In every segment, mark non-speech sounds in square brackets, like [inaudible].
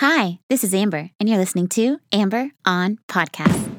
Hi, this is Amber, and you're listening to Amber on Podcast.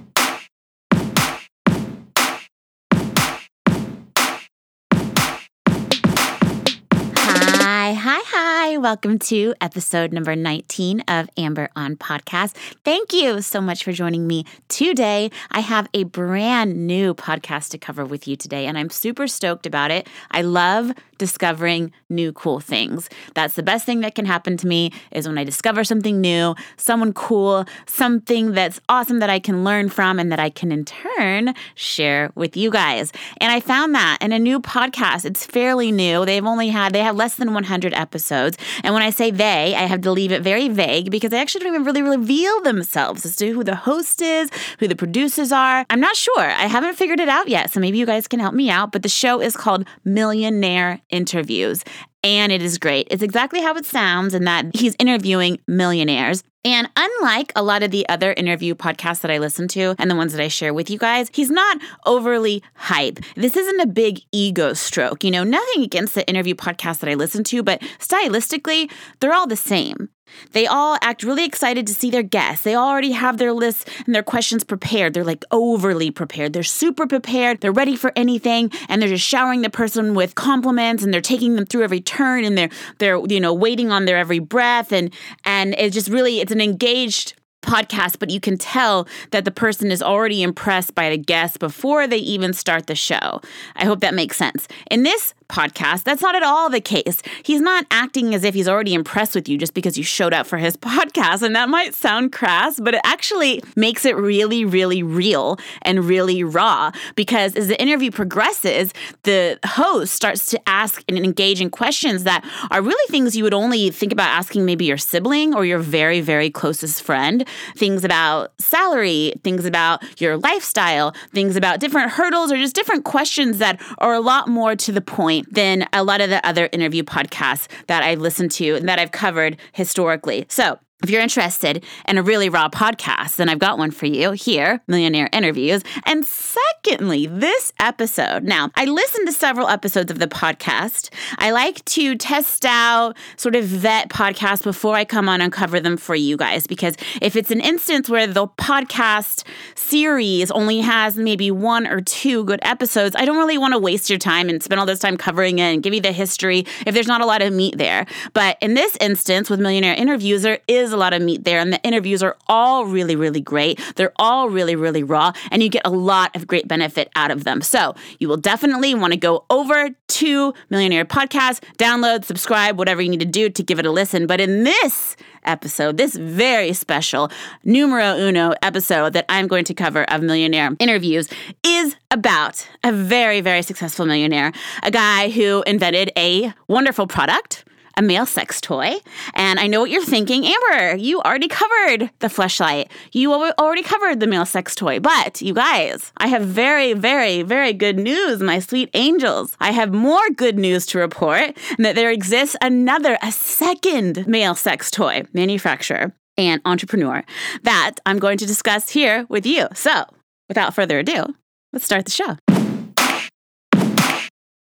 Hi, hi, hi. Hi, welcome to episode number 19 of Amber on Podcast. Thank you so much for joining me today. I have a brand new podcast to cover with you today, and I'm super stoked about it. I love discovering new cool things. That's the best thing that can happen to me is when I discover something new, someone cool, something that's awesome that I can learn from and that I can in turn share with you guys. And I found that in a new podcast. It's fairly new. They've only had they have less than 100 episodes. And when I say they, I have to leave it very vague because they actually don't even really reveal themselves as to who the host is, who the producers are. I'm not sure. I haven't figured it out yet. So maybe you guys can help me out. But the show is called Millionaire interviews. And it is great. It's exactly how it sounds in that he's interviewing millionaires. And unlike a lot of the other interview podcasts that I listen to and the ones that I share with you guys, he's not overly hype. This isn't a big ego stroke. You know, nothing against the interview podcasts that I listen to, but stylistically, they're all the same. They all act really excited to see their guests. They already have their lists and their questions prepared. They're like overly prepared. They're super prepared. They're ready for anything and they're just showering the person with compliments and they're taking them through every turn and they're they're you know waiting on their every breath and and it's just really it's an engaged podcast, but you can tell that the person is already impressed by the guest before they even start the show. I hope that makes sense. In this podcast. That's not at all the case. He's not acting as if he's already impressed with you just because you showed up for his [laughs] podcast. And that might sound crass, but it actually makes it really, really real and really raw because as the interview progresses, the host starts to ask and engage in questions that are really things you would only think about asking maybe your sibling or your very, very closest friend. Things about salary, things about your lifestyle, things about different hurdles or just different questions that are a lot more to the point than a lot of the other interview podcasts that I've listened to and that I've covered historically. So, if you're interested in a really raw podcast, then I've got one for you here, Millionaire Interviews. And secondly, this episode. Now, I listened to several episodes of the podcast. I like to test out, sort of vet podcasts before I come on and cover them for you guys. Because if it's an instance where the podcast series only has maybe one or two good episodes, I don't really want to waste your time and spend all this time covering it and give you the history if there's not a lot of meat there. But in this instance, with Millionaire Interviews, there is a lot of meat there, and the interviews are all really, really great. They're all really, really raw, and you get a lot of great benefit out of them. So you will definitely want to go over to Millionaire Podcast, download, subscribe, whatever you need to do to give it a listen. But in this episode, this very special numero uno episode that I'm going to cover of Millionaire interviews is about a very, very successful millionaire, a guy who invented a wonderful product a male sex toy. And I know what you're thinking, Amber, you already covered the Fleshlight. You already covered the male sex toy. But you guys, I have very, very, very good news, my sweet angels. I have more good news to report that there exists another, a second male sex toy manufacturer and entrepreneur that I'm going to discuss here with you. So, without further ado, let's start the show.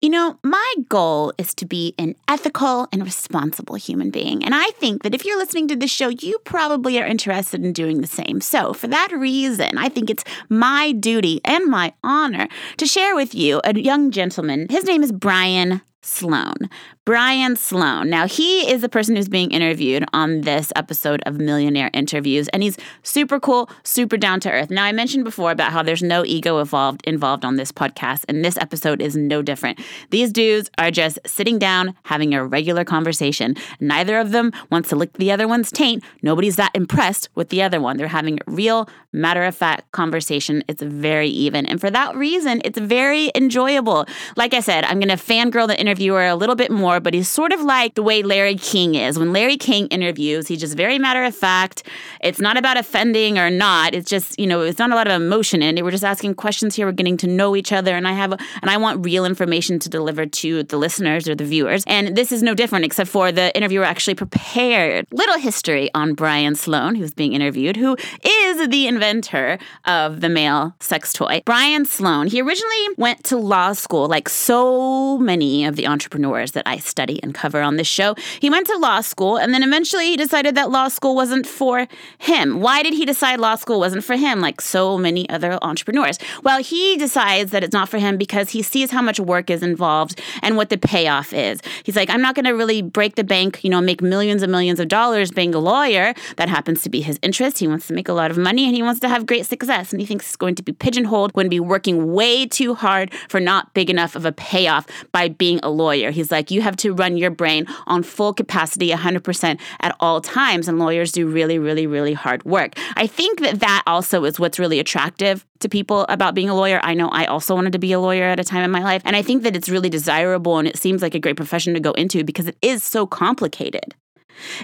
You know, my goal is to be an ethical and responsible human being. And I think that if you're listening to this show, you probably are interested in doing the same. So, for that reason, I think it's my duty and my honor to share with you a young gentleman. His name is Brian Sloan. Brian Sloan. Now, he is the person who's being interviewed on this episode of Millionaire Interviews, and he's super cool, super down to earth. Now, I mentioned before about how there's no ego involved involved on this podcast, and this episode is no different. These dudes are just sitting down, having a regular conversation. Neither of them wants to lick the other one's taint. Nobody's that impressed with the other one. They're having a real matter of fact conversation. It's very even. And for that reason, it's very enjoyable. Like I said, I'm going to fangirl the interviewer a little bit more but he's sort of like the way Larry King is. When Larry King interviews, he's just very matter of fact. It's not about offending or not. It's just, you know, it's not a lot of emotion in it. We're just asking questions here. We're getting to know each other. And I have, and I want real information to deliver to the listeners or the viewers. And this is no different, except for the interviewer actually prepared. Little history on Brian Sloan, who's being interviewed, who is the inventor of the male sex toy. Brian Sloan, he originally went to law school like so many of the entrepreneurs that I study and cover on this show. He went to law school and then eventually he decided that law school wasn't for him. Why did he decide law school wasn't for him, like so many other entrepreneurs? Well, he decides that it's not for him because he sees how much work is involved and what the payoff is. He's like, I'm not going to really break the bank, you know, make millions and millions of dollars being a lawyer. That happens to be his interest. He wants to make a lot of money and he wants to have great success. And he thinks it's going to be pigeonholed, going to be working way too hard for not big enough of a payoff by being a lawyer. He's like, you have to run your brain on full capacity 100% at all times. And lawyers do really, really, really hard work. I think that that also is what's really attractive to people about being a lawyer. I know I also wanted to be a lawyer at a time in my life. And I think that it's really desirable and it seems like a great profession to go into because it is so complicated.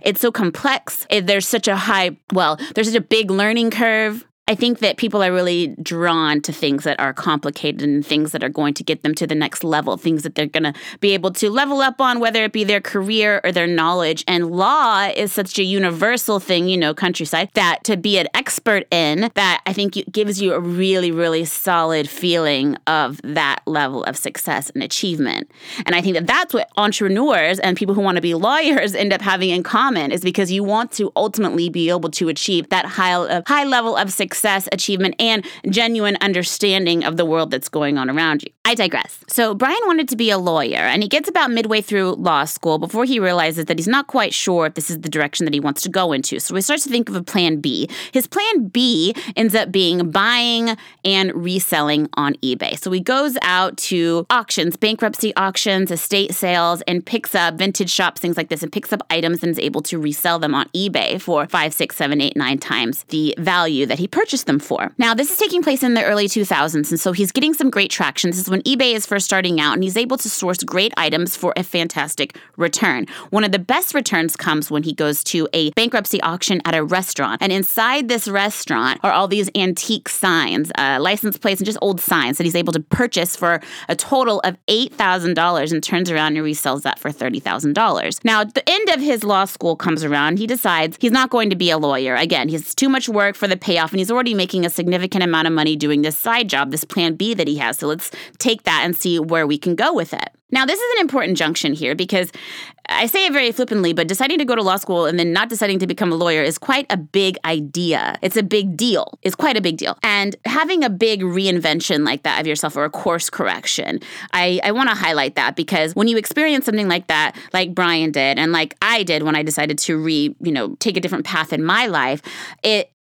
It's so complex. There's such a high, well, there's such a big learning curve. I think that people are really drawn to things that are complicated and things that are going to get them to the next level, things that they're going to be able to level up on, whether it be their career or their knowledge. And law is such a universal thing, you know, countryside, that to be an expert in, that I think gives you a really, really solid feeling of that level of success and achievement. And I think that that's what entrepreneurs and people who want to be lawyers end up having in common is because you want to ultimately be able to achieve that high, uh, high level of success success, achievement, and genuine understanding of the world that's going on around you. I digress. So, Brian wanted to be a lawyer, and he gets about midway through law school before he realizes that he's not quite sure if this is the direction that he wants to go into. So, he starts to think of a plan B. His plan B ends up being buying and reselling on eBay. So, he goes out to auctions, bankruptcy auctions, estate sales, and picks up vintage shops, things like this, and picks up items and is able to resell them on eBay for five, six, seven, eight, nine times the value that he purchased purchase them for. Now, this is taking place in the early 2000s, and so he's getting some great traction. This is when eBay is first starting out, and he's able to source great items for a fantastic return. One of the best returns comes when he goes to a bankruptcy auction at a restaurant, and inside this restaurant are all these antique signs, uh, license plates, and just old signs that he's able to purchase for a total of $8,000 and turns around and resells that for $30,000. Now, at the end of his law school comes around, he decides he's not going to be a lawyer. Again, he's too much work for the payoff, and he's already making a significant amount of money doing this side job, this plan B that he has. So let's take that and see where we can go with it. Now, this is an important junction here because I say it very flippantly, but deciding to go to law school and then not deciding to become a lawyer is quite a big idea. It's a big deal. It's quite a big deal. And having a big reinvention like that of yourself or a course correction, I, I want to highlight that because when you experience something like that, like Brian did, and like I did when I decided to re, you know, take a different path in my life, it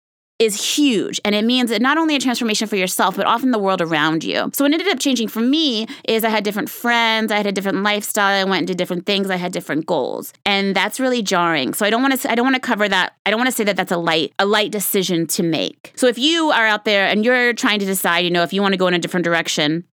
is huge. And it means that not only a transformation for yourself, but often the world around you. So what ended up changing for me is I had different friends, I had a different lifestyle, I went into different things, I had different goals. And that's really jarring. So I don't want to I don't want to cover that. I don't want to say that that's a light a light decision to make. So if you are out there and you're trying to decide, you know, if you want to go in a different direction,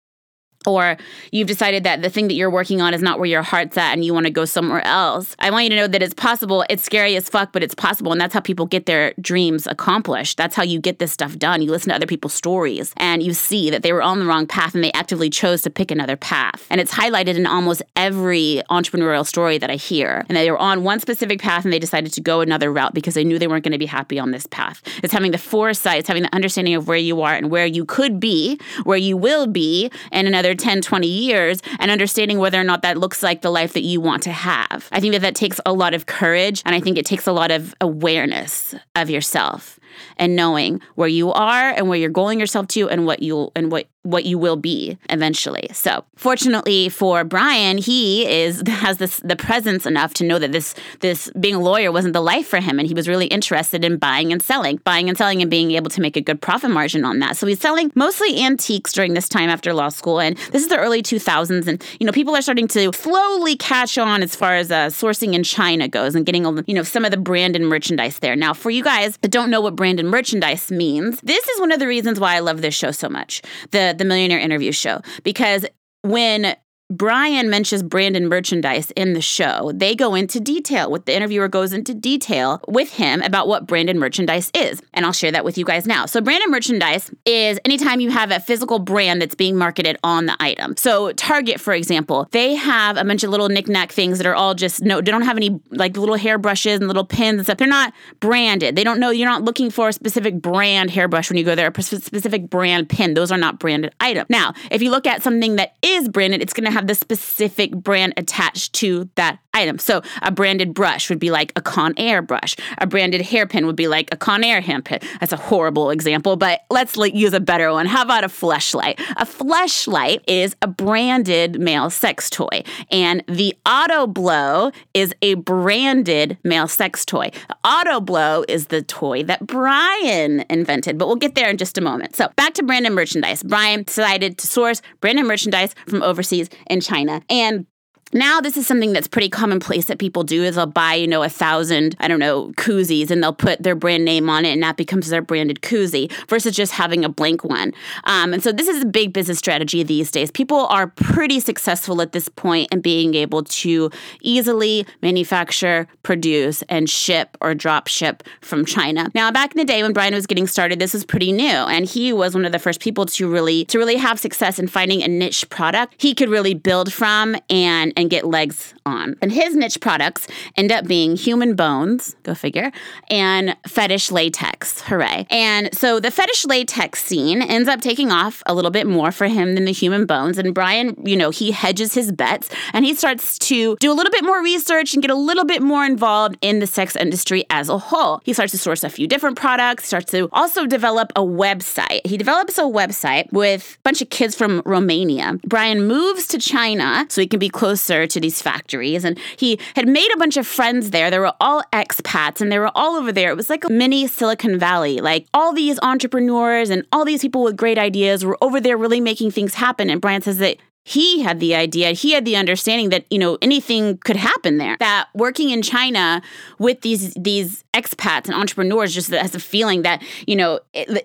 or you've decided that the thing that you're working on is not where your heart's at and you want to go somewhere else. I want you to know that it's possible. It's scary as fuck, but it's possible. And that's how people get their dreams accomplished. That's how you get this stuff done. You listen to other people's stories and you see that they were on the wrong path and they actively chose to pick another path. And it's highlighted in almost every entrepreneurial story that I hear. And they were on one specific path and they decided to go another route because they knew they weren't going to be happy on this path. It's having the foresight, it's having the understanding of where you are and where you could be, where you will be in another 10, 20 years and understanding whether or not that looks like the life that you want to have. I think that that takes a lot of courage and I think it takes a lot of awareness of yourself and knowing where you are and where you're going yourself to and what you'll and what what you will be eventually. So, fortunately for Brian, he is [laughs] has this the presence enough to know that this this being a lawyer wasn't the life for him and he was really interested in buying and selling, buying and selling and being able to make a good profit margin on that. So, he's selling mostly antiques during this time after law school and this is the early 2000s and you know, people are starting to slowly catch on as far as uh, sourcing in China goes and getting you know, some of the branded merchandise there. Now, for you guys that don't know what branded merchandise means, this is one of the reasons why I love this show so much. The the Millionaire Interview Show because when Brian mentions branded merchandise in the show. They go into detail. What the interviewer goes into detail with him about what branded merchandise is. And I'll share that with you guys now. So, branded merchandise is anytime you have a physical brand that's being marketed on the item. So, Target, for example, they have a bunch of little knickknack things that are all just no, they don't have any like little hairbrushes and little pins and stuff. They're not branded. They don't know you're not looking for a specific brand hairbrush when you go there, a specific brand pin. Those are not branded items. Now, if you look at something that is branded, it's going to have the specific brand attached to that item. So a branded brush would be like a Conair brush. A branded hairpin would be like a Conair hairpin. That's a horrible example, but let's use a better one. How about a Fleshlight? A Fleshlight is a branded male sex toy, and the Auto Blow is a branded male sex toy. Auto Blow is the toy that Brian invented, but we'll get there in just a moment. So back to branded merchandise. Brian decided to source branded merchandise from overseas in China, and now this is something that's pretty commonplace that people do is they'll buy you know a thousand i don't know koozies and they'll put their brand name on it and that becomes their branded koozie versus just having a blank one. Um, and so this is a big business strategy these days. People are pretty successful at this point in being able to easily manufacture produce and ship or drop ship from china. Now back in the day when brian was getting started this was pretty new and he was one of the first people to really to really have success in finding a niche product he could really build from and and get legs on. And his niche products end up being human bones, go figure, and fetish latex. Hooray. And so the fetish latex scene ends up taking off a little bit more for him than the human bones. And Brian, you know, he hedges his bets and he starts to do a little bit more research and get a little bit more involved in the sex industry as a whole. He starts to source a few different products, starts to also develop a website. He develops a website with a bunch of kids from Romania. Brian moves to China so he can be closer to these factories. And he had made a bunch of friends there. They were all expats and they were all over there. It was like a mini Silicon Valley. Like all these entrepreneurs and all these people with great ideas were over there really making things happen. And Brian says that he had the idea, he had the understanding that, you know, anything could happen there. That working in China with these these expats and entrepreneurs just has a feeling that, you know,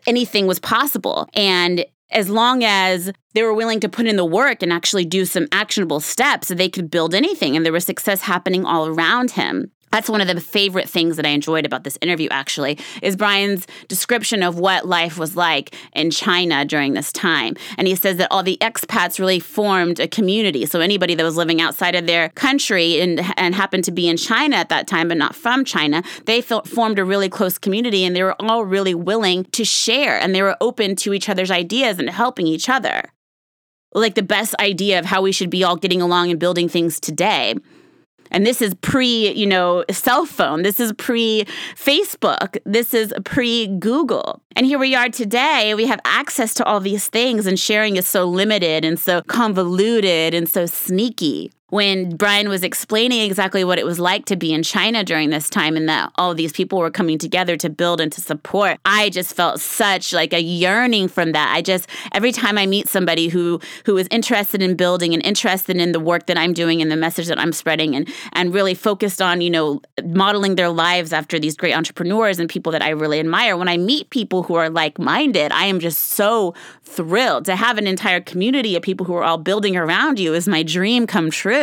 anything was possible. And as long as they were willing to put in the work and actually do some actionable steps, they could build anything. And there was success happening all around him that's one of the favorite things that I enjoyed about this interview, actually, is Brian's description of what life was like in China during this time. And he says that all the expats really formed a community. So anybody that was living outside of their country and, and happened to be in China at that time, but not from China, they felt, formed a really close community and they were all really willing to share and they were open to each other's ideas and helping each other. Like the best idea of how we should be all getting along and building things today and this is pre, you know, cell phone. This is pre Facebook. This is pre Google. And here we are today. We have access to all these things, and sharing is so limited and so convoluted and so sneaky when Brian was explaining exactly what it was like to be in China during this time and that all these people were coming together to build and to support, I just felt such like a yearning from that. I just every time I meet somebody who who is interested in building and interested in the work that I'm doing and the message that I'm spreading and and really focused on, you know, modeling their lives after these great entrepreneurs and people that I really admire, when I meet people who are like-minded, I am just so thrilled to have an entire community of people who are all building around you is my dream come true.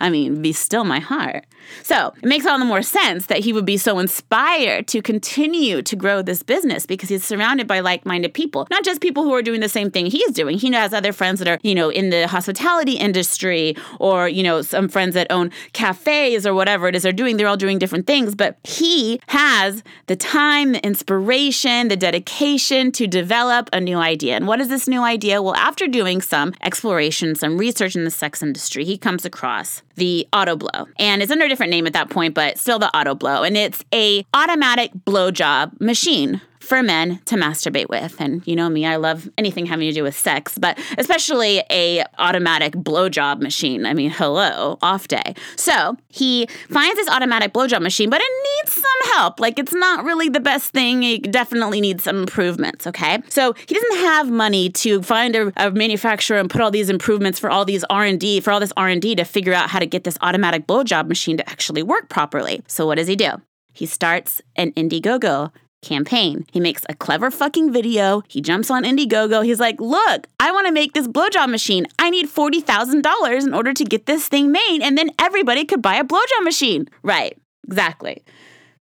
I mean, be still my heart. So it makes all the more sense that he would be so inspired to continue to grow this business because he's surrounded by like minded people, not just people who are doing the same thing he's doing. He has other friends that are, you know, in the hospitality industry or, you know, some friends that own cafes or whatever it is they're doing. They're all doing different things, but he has the time, the inspiration, the dedication to develop a new idea. And what is this new idea? Well, after doing some exploration, some research in the sex industry, he comes across the auto blow. And it's under a different name at that point, but still the auto blow. And it's a automatic blowjob machine for men to masturbate with. And you know me, I love anything having to do with sex, but especially a automatic blowjob machine. I mean, hello, off day. So he finds this automatic blowjob machine, but it needs some help. Like it's not really the best thing. It definitely needs some improvements. Okay, so he doesn't have money to find a, a manufacturer and put all these improvements for all these R and D for all this R and D to figure out how to get this automatic blowjob machine to actually work properly. So what does he do? He starts an Indiegogo campaign. He makes a clever fucking video. He jumps on Indiegogo. He's like, look, I want to make this blowjob machine. I need $40,000 in order to get this thing made, and then everybody could buy a blowjob machine. Right, exactly.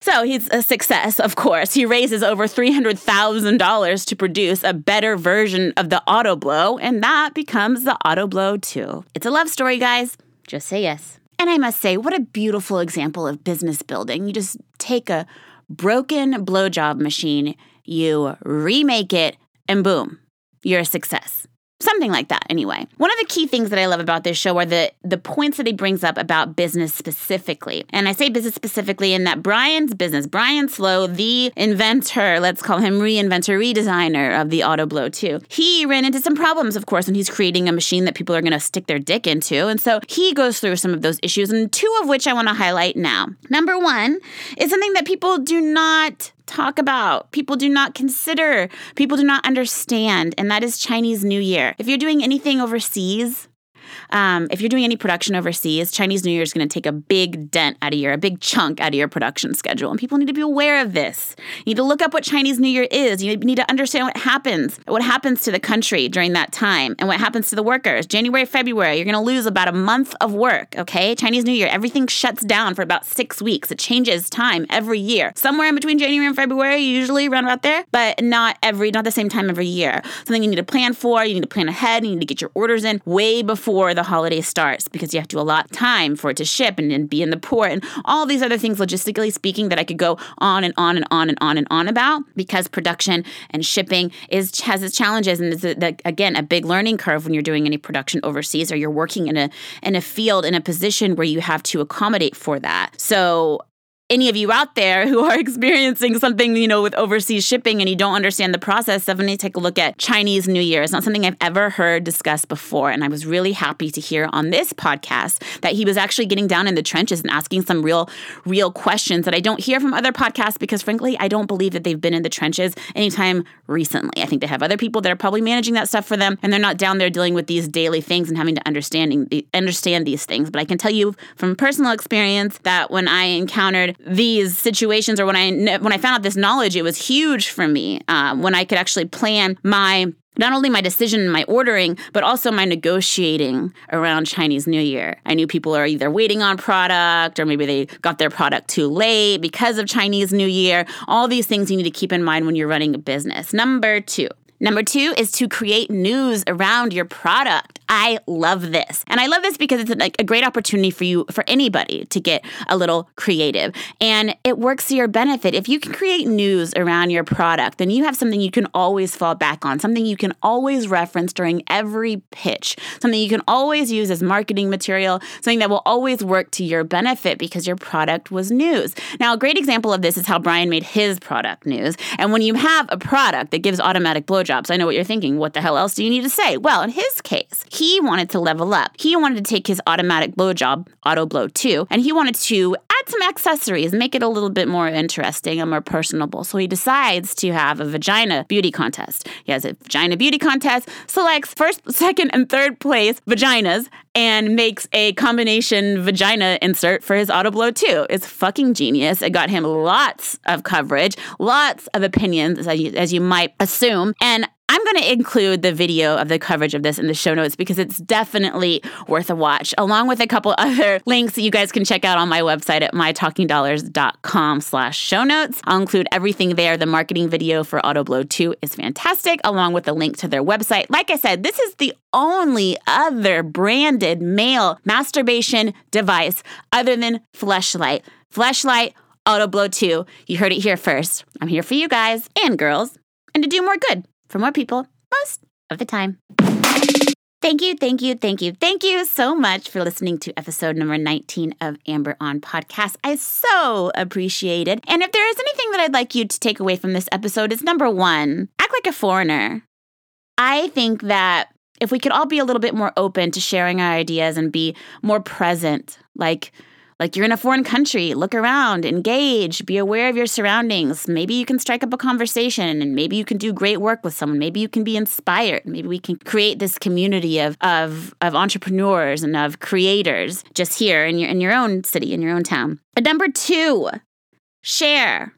So he's a success, of course. He raises over $300,000 to produce a better version of the Auto Blow, and that becomes the Auto Blow 2. It's a love story, guys. Just say yes. And I must say, what a beautiful example of business building. You just take a broken blowjob machine, you remake it, and boom, you're a success. Something like that, anyway. One of the key things that I love about this show are the the points that he brings up about business specifically. And I say business specifically in that Brian's business, Brian Sloan, the inventor, let's call him reinventor, redesigner of the Auto Blow 2, he ran into some problems, of course, when he's creating a machine that people are going to stick their dick into. And so he goes through some of those issues, and two of which I want to highlight now. Number one is something that people do not talk about, people do not consider, people do not understand, and that is Chinese New Year. If you're doing anything overseas, um, if you're doing any production overseas, Chinese New Year is going to take a big dent out of your, a big chunk out of your production schedule. And people need to be aware of this. You need to look up what Chinese New Year is. You need to understand what happens, what happens to the country during that time, and what happens to the workers. January, February, you're going to lose about a month of work, okay? Chinese New Year, everything shuts down for about six weeks. It changes time every year. Somewhere in between January and February, usually around about there, but not every, not the same time every year. Something you need to plan for, you need to plan ahead, you need to get your orders in way before the holiday starts because you have to allot time for it to ship and, and be in the port and all these other things logistically speaking that I could go on and on and on and on and on about because production and shipping is has its challenges and is again a big learning curve when you're doing any production overseas or you're working in a in a field in a position where you have to accommodate for that. So any of you out there who are [laughs] experiencing something, you know, with overseas shipping and you don't understand the process, definitely take a look at Chinese New Year. It's not something I've ever heard discussed before. And I was really happy to hear on this podcast that he was actually getting down in the trenches and asking some real, real questions that I don't hear from other podcasts because frankly, I don't believe that they've been in the trenches anytime recently. I think they have other people that are probably managing that stuff for them and they're not down there dealing with these daily things and having to understanding understand these things. But I can tell you from personal experience that when I encountered these situations or when I when I found out this knowledge, it was huge for me um, when I could actually plan my not only my decision and my ordering, but also my negotiating around Chinese New Year. I knew people are either waiting on product or maybe they got their product too late because of Chinese New Year. All these things you need to keep in mind when you're running a business. Number two, Number two is to create news around your product. I love this. And I love this because it's like a great opportunity for you, for anybody to get a little creative. And it works to your benefit. If you can create news around your product, then you have something you can always fall back on, something you can always reference during every pitch, something you can always use as marketing material, something that will always work to your benefit because your product was news. Now, a great example of this is how Brian made his product news. And when you have a product that gives automatic blowjobs, I know what you're thinking. What the hell else do you need to say? Well, in his case, he wanted to level up. He wanted to take his automatic blowjob, Auto Blow 2, and he wanted to add some accessories, make it a little bit more interesting and more personable. So he decides to have a vagina beauty contest. He has a vagina beauty contest, selects first, second, and third place vaginas, and makes a combination vagina insert for his Auto Blow 2. It's fucking genius. It got him lots of coverage, lots of opinions, as you, as you might assume. And I'm going to include the video of the coverage of this in the show notes because it's definitely worth a watch, along with a couple [laughs] other links that you guys can check out on my website at mytalkingdollars.com slash show notes. I'll include everything there. The marketing video for AutoBlow 2 is fantastic, along with the link to their website. Like I said, this is the only other branded male masturbation device other than Fleshlight. Fleshlight, AutoBlow 2. You heard it here first. I'm here for you guys and girls and to do more good for more people most of the time. Thank you, thank you, thank you, thank you so much for listening to episode number 19 of Amber on Podcast. I so appreciate it. And if there is anything that I'd like you to take away from this episode, it's number one, act like a foreigner. I think that if we could all be a little bit more open to sharing our ideas and be more present, like like you're in a foreign country, look around, engage, be aware of your surroundings. Maybe you can strike up a conversation and maybe you can do great work with someone. Maybe you can be inspired. Maybe we can create this community of of of entrepreneurs and of creators just here in your in your own city, in your own town. And number 2, share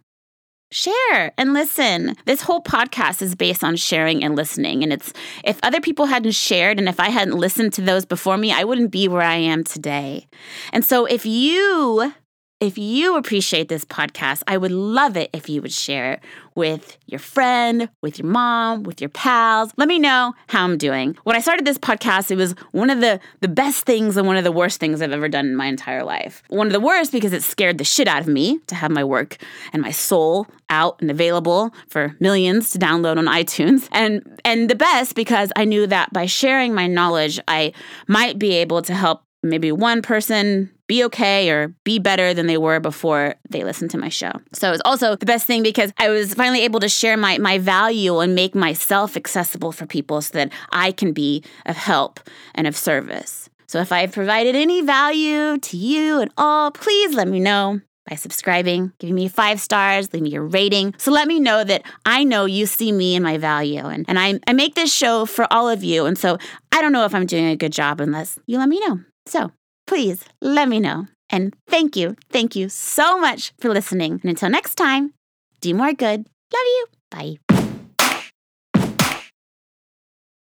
share and listen. This whole podcast is based on sharing and listening. And it's if other people hadn't shared and if I hadn't listened to those before me, I wouldn't be where I am today. And so if you if you appreciate this podcast, I would love it if you would share it with your friend, with your mom, with your pals. Let me know how I'm doing. When I started this podcast, it was one of the, the best things and one of the worst things I've ever done in my entire life. One of the worst because it scared the shit out of me to have my work and my soul out and available for millions to download on iTunes. And and the best because I knew that by sharing my knowledge, I might be able to help maybe one person be okay or be better than they were before they listened to my show. So it was also the best thing because I was finally able to share my, my value and make myself accessible for people so that I can be of help and of service. So if I've provided any value to you at all, please let me know by subscribing, giving me five stars, leave me a rating. So let me know that I know you see me and my value. And, and I, I make this show for all of you. And so I don't know if I'm doing a good job unless you let me know. So please let me know. And thank you, thank you so much for listening. And until next time, do more good. Love you. Bye.